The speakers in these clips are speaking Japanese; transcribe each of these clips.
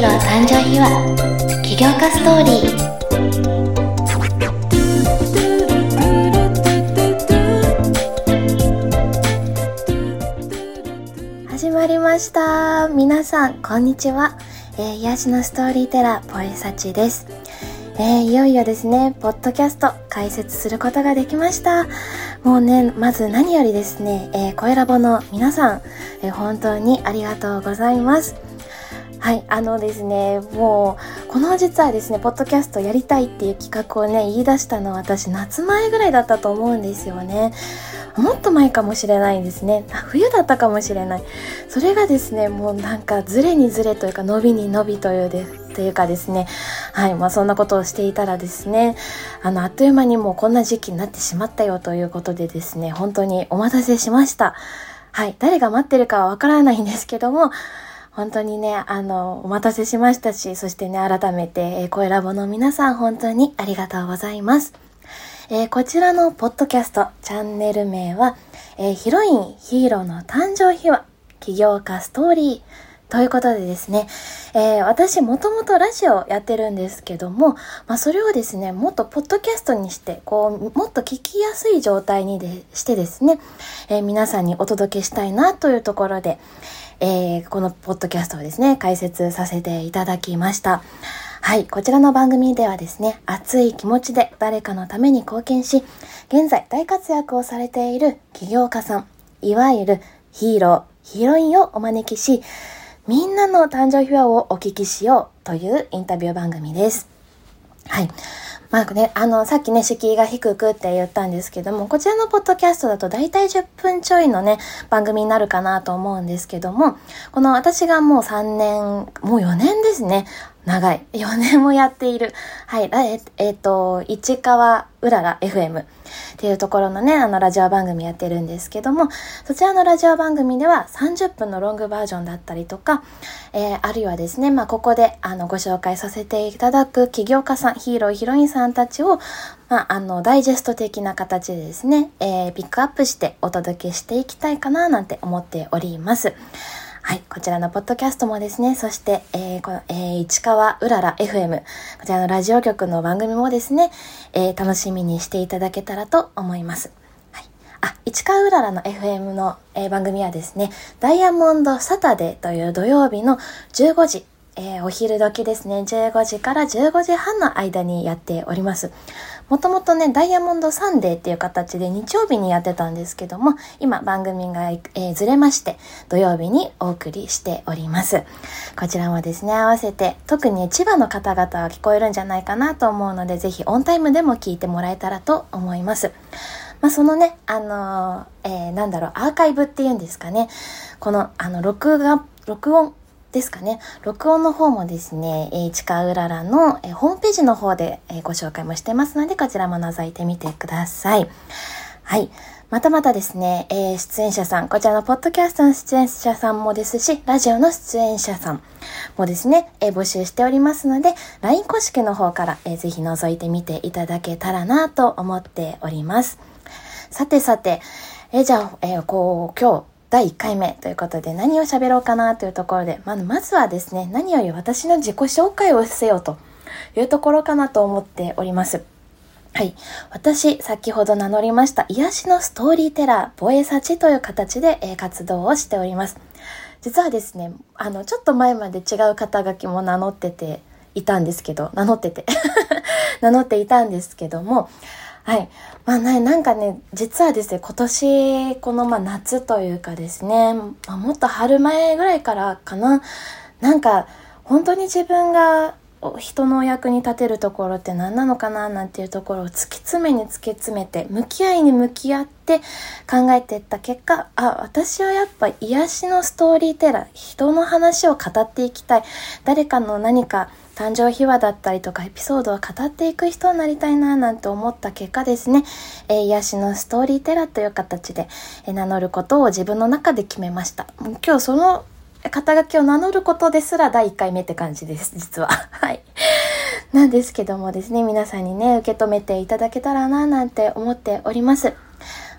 ーロー誕生秘話起業家ストーリー。始まりました。皆さんこんにちは、えー、癒しのストーリーテラーポエサチです、えー、いよいよですねポッドキャスト開設することができました。もうねまず何よりですね、えー、声ラボの皆さん、えー、本当にありがとうございます。はい、あのですね、もう、この実はですね、ポッドキャストやりたいっていう企画をね、言い出したのは私、夏前ぐらいだったと思うんですよね。もっと前かもしれないですね。冬だったかもしれない。それがですね、もうなんかずれにずれというか、伸びに伸びというで、というかですね、はい、まあそんなことをしていたらですね、あの、あっという間にもうこんな時期になってしまったよということでですね、本当にお待たせしました。はい、誰が待ってるかはわからないんですけども、本当にね、あの、お待たせしましたし、そしてね、改めて、えー、声ラボの皆さん、本当にありがとうございます。えー、こちらのポッドキャスト、チャンネル名は、えー、ヒロイン、ヒーローの誕生秘話、起業家ストーリー、ということでですね、えー、私もともとラジオやってるんですけども、まあ、それをですね、もっとポッドキャストにして、こう、もっと聞きやすい状態にでしてですね、えー、皆さんにお届けしたいなというところで、えー、このポッドキャストをですね、解説させていただきました。はい、こちらの番組ではですね、熱い気持ちで誰かのために貢献し、現在大活躍をされている起業家さん、いわゆるヒーロー、ヒロインをお招きし、みんなの誕生秘話をお聞きしようというインタビュー番組です。はい。まあね、あの、さっきね、敷居が低くって言ったんですけども、こちらのポッドキャストだと大体10分ちょいのね、番組になるかなと思うんですけども、この私がもう3年、もう4年ですね。長い。4年もやっている。はい。えっ、ー、と、市川うらら FM っていうところのね、あの、ラジオ番組やってるんですけども、そちらのラジオ番組では30分のロングバージョンだったりとか、えー、あるいはですね、まあ、ここで、あの、ご紹介させていただく起業家さん、ヒーロー、ヒロインさんたちを、まあ、あの、ダイジェスト的な形でですね、えー、ピックアップしてお届けしていきたいかな、なんて思っております。はい、こちらのポッドキャストもですね、そして、えー、この、えー、市川うらら FM、こちらのラジオ局の番組もですね、えー、楽しみにしていただけたらと思います。はい。あ、市川うららの FM の、えー、番組はですね、ダイヤモンドサタデーという土曜日の15時、えー、お昼時ですね、15時から15時半の間にやっております。もともとね、ダイヤモンドサンデーっていう形で日曜日にやってたんですけども、今番組が、えー、ずれまして、土曜日にお送りしております。こちらもですね、合わせて、特に千葉の方々は聞こえるんじゃないかなと思うので、ぜひオンタイムでも聞いてもらえたらと思います。まあ、そのね、あのー、えー、なんだろう、アーカイブっていうんですかね。この、あの、録画、録音ですかね。録音の方もですね、え市川うららの、えホームページの方で、えご紹介もしてますので、こちらも覗いてみてください。はい。またまたですね、えー、出演者さん、こちらのポッドキャストの出演者さんもですし、ラジオの出演者さんもですね、えー、募集しておりますので、LINE 公式の方から、えー、ぜひ覗いてみていただけたらなと思っております。さてさて、えじゃあ、えこう、今日、第1回目ということで何を喋ろうかなというところで、ままずはですね、何より私の自己紹介をせよというところかなと思っております。はい。私、先ほど名乗りました、癒しのストーリーテラー、ボエサチという形で、活動をしております。実はですね、あの、ちょっと前まで違う肩書きも名乗ってていたんですけど、名乗ってて 名乗っていたんですけども、はい。まあね、なんかね、実はですね、今年、このまあ夏というかですね、まあ、もっと春前ぐらいからかな、なんか、本当に自分が人のお役に立てるところって何なのかななんていうところを突き詰めに突き詰めて向き合いに向き合って考えていった結果あ私はやっぱ癒しのストーリーテラー人の話を語っていきたい。誰かの何か誕生秘話だったりとかエピソードを語っていく人になりたいななんて思った結果ですね、えー、癒しのストーリーテラーという形で、え、名乗ることを自分の中で決めました。今日その肩書きを名乗ることですら第1回目って感じです、実は。はい。なんですけどもですね、皆さんにね、受け止めていただけたらな、なんて思っております。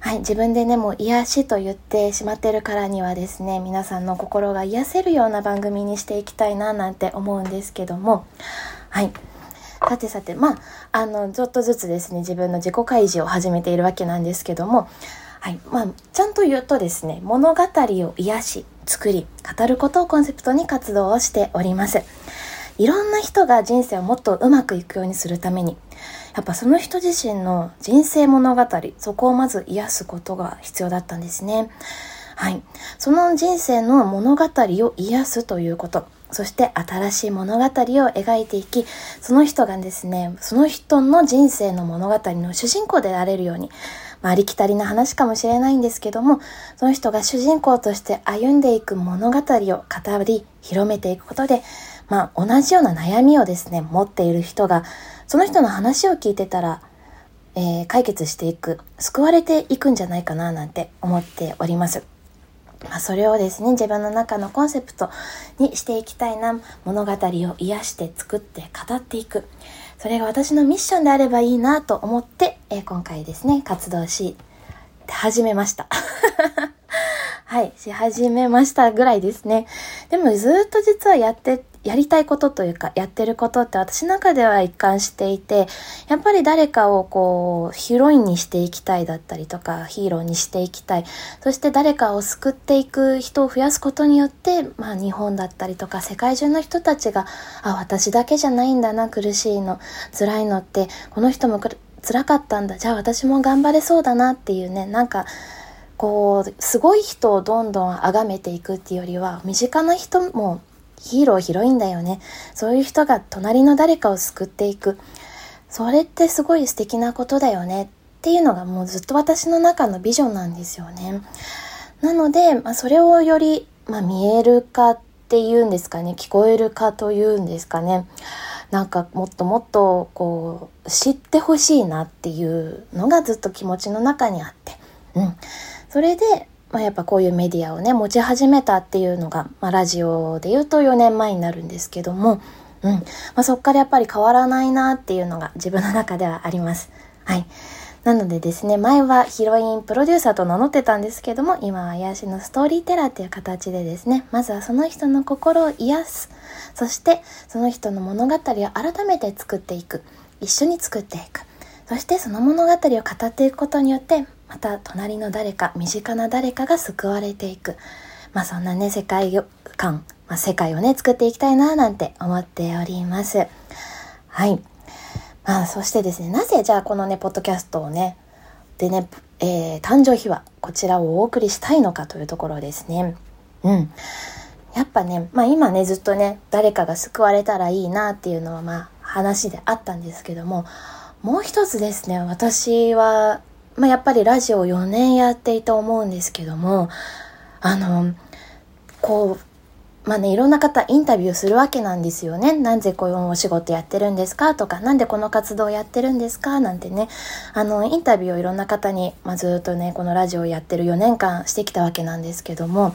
はい、自分でね、もう癒しと言ってしまってるからにはですね、皆さんの心が癒せるような番組にしていきたいななんて思うんですけども、はい。さてさて、まあ、あの、ちょっとずつですね、自分の自己開示を始めているわけなんですけども、はい。まあ、ちゃんと言うとですね、物語を癒し、作り、語ることをコンセプトに活動をしております。いろんな人が人生をもっとうまくいくようにするために、やっぱその人自身の人生物語、そこをまず癒すことが必要だったんですね。はい。その人生の物語を癒すということ。そして新しい物語を描いていき、その人がですね、その人の人生の物語の主人公であれるように、まあ、ありきたりな話かもしれないんですけども、その人が主人公として歩んでいく物語を語り、広めていくことで、まあ、同じような悩みをですね、持っている人が、その人の話を聞いてたら、えー、解決していく、救われていくんじゃないかななんて思っております。まあ、それをですね、自分の中のコンセプトにしていきたいな、物語を癒して作って語っていく。それが私のミッションであればいいなと思って、えー、今回ですね、活動し、始めました。はい、し始めましたぐらいですね。でもずっと実はやってやりたいことというか、やってることって私の中では一貫していて、やっぱり誰かをこう、ヒロインにしていきたいだったりとか、ヒーローにしていきたい。そして誰かを救っていく人を増やすことによって、まあ日本だったりとか世界中の人たちが、あ、私だけじゃないんだな、苦しいの、辛いのって、この人も辛かったんだ。じゃあ私も頑張れそうだなっていうね、なんか、こう、すごい人をどんどん崇めていくっていうよりは、身近な人もヒーローヒロインだよね。そういう人が隣の誰かを救っていく。それってすごい素敵なことだよねっていうのがもうずっと私の中のビジョンなんですよね。なので、まあ、それをより、まあ、見えるかっていうんですかね、聞こえるかというんですかね。なんかもっともっとこう知ってほしいなっていうのがずっと気持ちの中にあって。うん。それで、まあ、やっぱこういうメディアをね、持ち始めたっていうのが、まあ、ラジオで言うと4年前になるんですけども、うん。まあ、そっからやっぱり変わらないなっていうのが自分の中ではあります。はい。なのでですね、前はヒロインプロデューサーと名乗ってたんですけども、今は癒しのストーリーテラーっていう形でですね、まずはその人の心を癒す。そして、その人の物語を改めて作っていく。一緒に作っていく。そしてその物語を語っていくことによって、また隣の誰か、身近な誰かが救われていく。まあそんなね、世界観、まあ、世界をね、作っていきたいななんて思っております。はい。まあそしてですね、なぜじゃあこのね、ポッドキャストをね、でね、えー、誕生秘話、こちらをお送りしたいのかというところですね。うん。やっぱね、まあ今ね、ずっとね、誰かが救われたらいいなっていうのはまあ話であったんですけども、もう一つですね、私はまあ、やっぱりラジオを4年やっていて思うんですけども、あの、こう、まあね、いろんな方インタビューするわけなんですよね。なんでこういうお仕事やってるんですかとか、なんでこの活動やってるんですかなんてね、あの、インタビューをいろんな方に、まあ、ずっとね、このラジオをやってる4年間してきたわけなんですけども、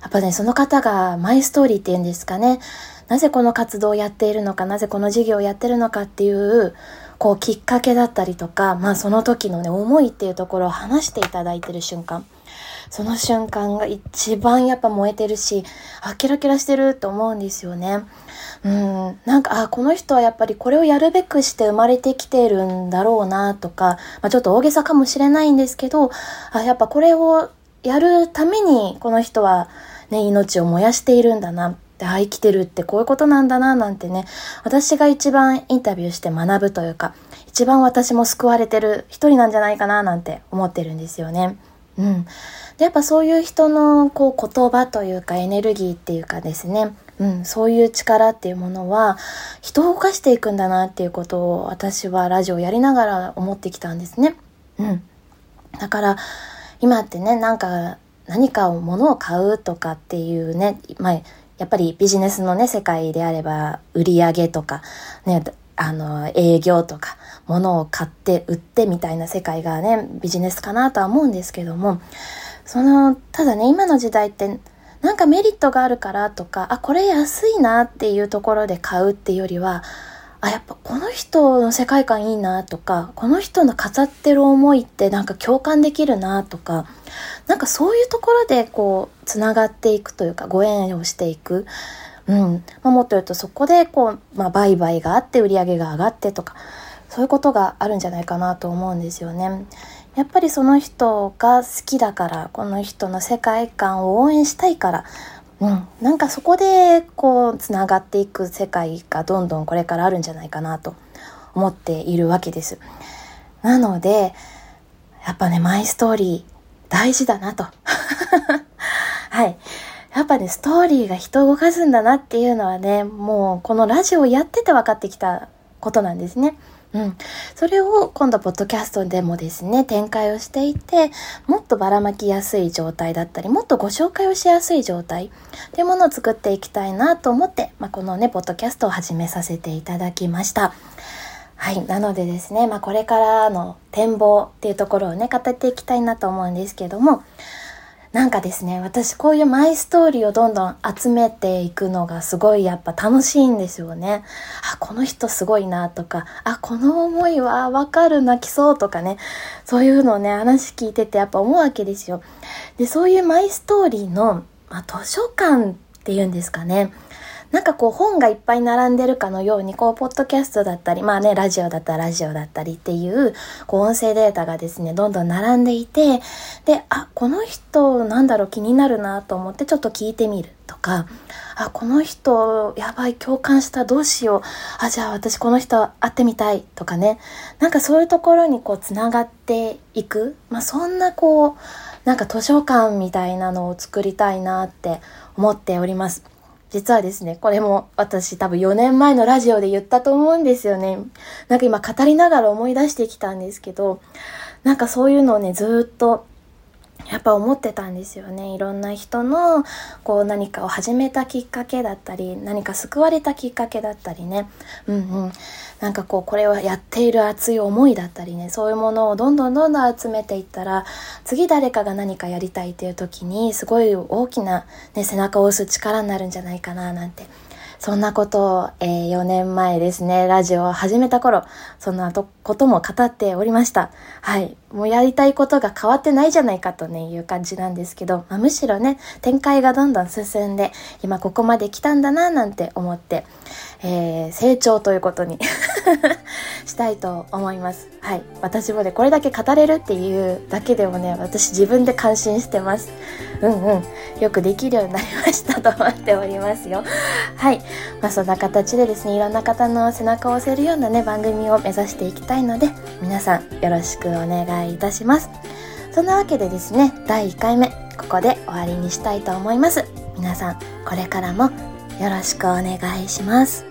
やっぱね、その方がマイストーリーっていうんですかね、なぜこの活動をやっているのか、なぜこの事業をやってるのかっていう、こうきっかけだったりとか、まあその時のね、思いっていうところを話していただいてる瞬間。その瞬間が一番やっぱ燃えてるし、あ、キラキラしてると思うんですよね。うん、なんか、あ、この人はやっぱりこれをやるべくして生まれてきてるんだろうなとか、まあちょっと大げさかもしれないんですけど、あ、やっぱこれをやるためにこの人はね、命を燃やしているんだなで、あ、生きてるってこういうことなんだな、なんてね、私が一番インタビューして学ぶというか、一番私も救われてる一人なんじゃないかな、なんて思ってるんですよね。うん。で、やっぱそういう人のこう言葉というかエネルギーっていうかですね、うん、そういう力っていうものは人を動かしていくんだなっていうことを私はラジオやりながら思ってきたんですね。うん。だから今ってね、なんか何かを物を買うとかっていうね、まあやっぱりビジネスのね、世界であれば、売り上げとか、ね、あの、営業とか、物を買って売ってみたいな世界がね、ビジネスかなとは思うんですけども、その、ただね、今の時代って、なんかメリットがあるからとか、あ、これ安いなっていうところで買うっていうよりは、あ、やっぱこの人の世界観いいなとか、この人の語ってる思いってなんか共感できるなとか、なんかそういうところでこう、つながっていくというか、ご縁をしていく。うん。まあ、もっと言うとそこでこう、まあ、売買があって売り上げが上がってとか、そういうことがあるんじゃないかなと思うんですよね。やっぱりその人が好きだから、この人の世界観を応援したいから、うん、なんかそこでこうつながっていく世界がどんどんこれからあるんじゃないかなと思っているわけです。なのでやっぱねマイストーリー大事だなと。はい。やっぱねストーリーが人を動かすんだなっていうのはねもうこのラジオをやってて分かってきたことなんですね。うん。それを今度、ポッドキャストでもですね、展開をしていて、もっとばらまきやすい状態だったり、もっとご紹介をしやすい状態っていうものを作っていきたいなと思って、まあ、このね、ポッドキャストを始めさせていただきました。はい。なのでですね、まあ、これからの展望っていうところをね、語っていきたいなと思うんですけども、なんかですね、私こういうマイストーリーをどんどん集めていくのがすごいやっぱ楽しいんですよね。あ、この人すごいなとか、あ、この思いはわかる泣きそうとかね、そういうのをね、話聞いててやっぱ思うわけですよ。で、そういうマイストーリーの、まあ、図書館っていうんですかね。なんかこう本がいっぱい並んでるかのように、こう、ポッドキャストだったり、まあね、ラジオだったらラジオだったりっていう、こう、音声データがですね、どんどん並んでいて、で、あ、この人、なんだろう、気になるなと思ってちょっと聞いてみるとか、あ、この人、やばい、共感した、どうしよう。あ、じゃあ私この人会ってみたいとかね。なんかそういうところにこう、つながっていく。まあ、そんなこう、なんか図書館みたいなのを作りたいなって思っております。実はですね、これも私多分4年前のラジオで言ったと思うんですよね。なんか今語りながら思い出してきたんですけど、なんかそういうのをね、ずっとやっぱ思ってたんですよね。いろんな人のこう何かを始めたきっかけだったり、何か救われたきっかけだったりね。うんうん。なんかこうこれをやっている熱い思いだったりねそういうものをどんどんどんどん集めていったら次誰かが何かやりたいっていう時にすごい大きな、ね、背中を押す力になるんじゃないかななんてそんなことを、えー、4年前ですね、ラジオを始めた頃、そんなことも語っておりました。はい。もうやりたいことが変わってないじゃないかとね、いう感じなんですけど、まあ、むしろね、展開がどんどん進んで、今ここまで来たんだな、なんて思って、えー、成長ということに したいと思います。はい。私もね、これだけ語れるっていうだけでもね、私自分で感心してます。うんうん。よくできるようになりましたと思っておりますよ。はい。まあそんな形でですね、いろんな方の背中を押せるようなね、番組を目指していきたいので、皆さんよろしくお願いいたします。そんなわけでですね、第1回目、ここで終わりにしたいと思います。皆さん、これからもよろしくお願いします。